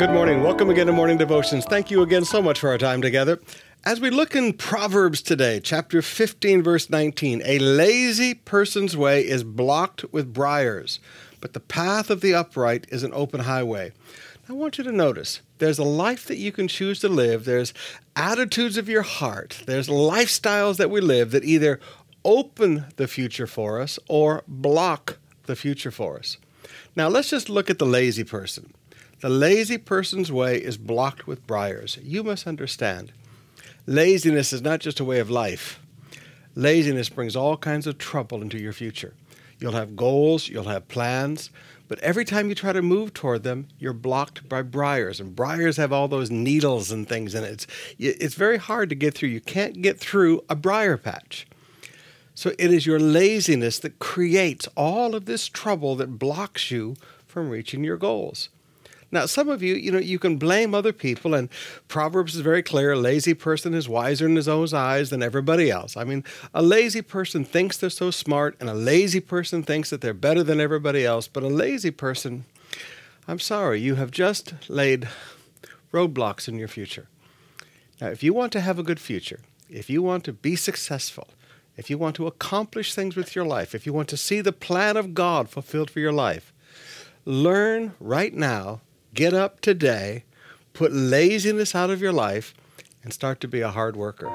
Good morning. Welcome again to Morning Devotions. Thank you again so much for our time together. As we look in Proverbs today, chapter 15, verse 19, a lazy person's way is blocked with briars, but the path of the upright is an open highway. I want you to notice there's a life that you can choose to live, there's attitudes of your heart, there's lifestyles that we live that either open the future for us or block the future for us. Now, let's just look at the lazy person. The lazy person's way is blocked with briars. You must understand. Laziness is not just a way of life. Laziness brings all kinds of trouble into your future. You'll have goals, you'll have plans, but every time you try to move toward them, you're blocked by briars. And briars have all those needles and things in it. It's, it's very hard to get through. You can't get through a briar patch. So it is your laziness that creates all of this trouble that blocks you from reaching your goals. Now, some of you, you know, you can blame other people, and Proverbs is very clear a lazy person is wiser in his own eyes than everybody else. I mean, a lazy person thinks they're so smart, and a lazy person thinks that they're better than everybody else, but a lazy person, I'm sorry, you have just laid roadblocks in your future. Now, if you want to have a good future, if you want to be successful, if you want to accomplish things with your life, if you want to see the plan of God fulfilled for your life, learn right now Get up today, put laziness out of your life, and start to be a hard worker.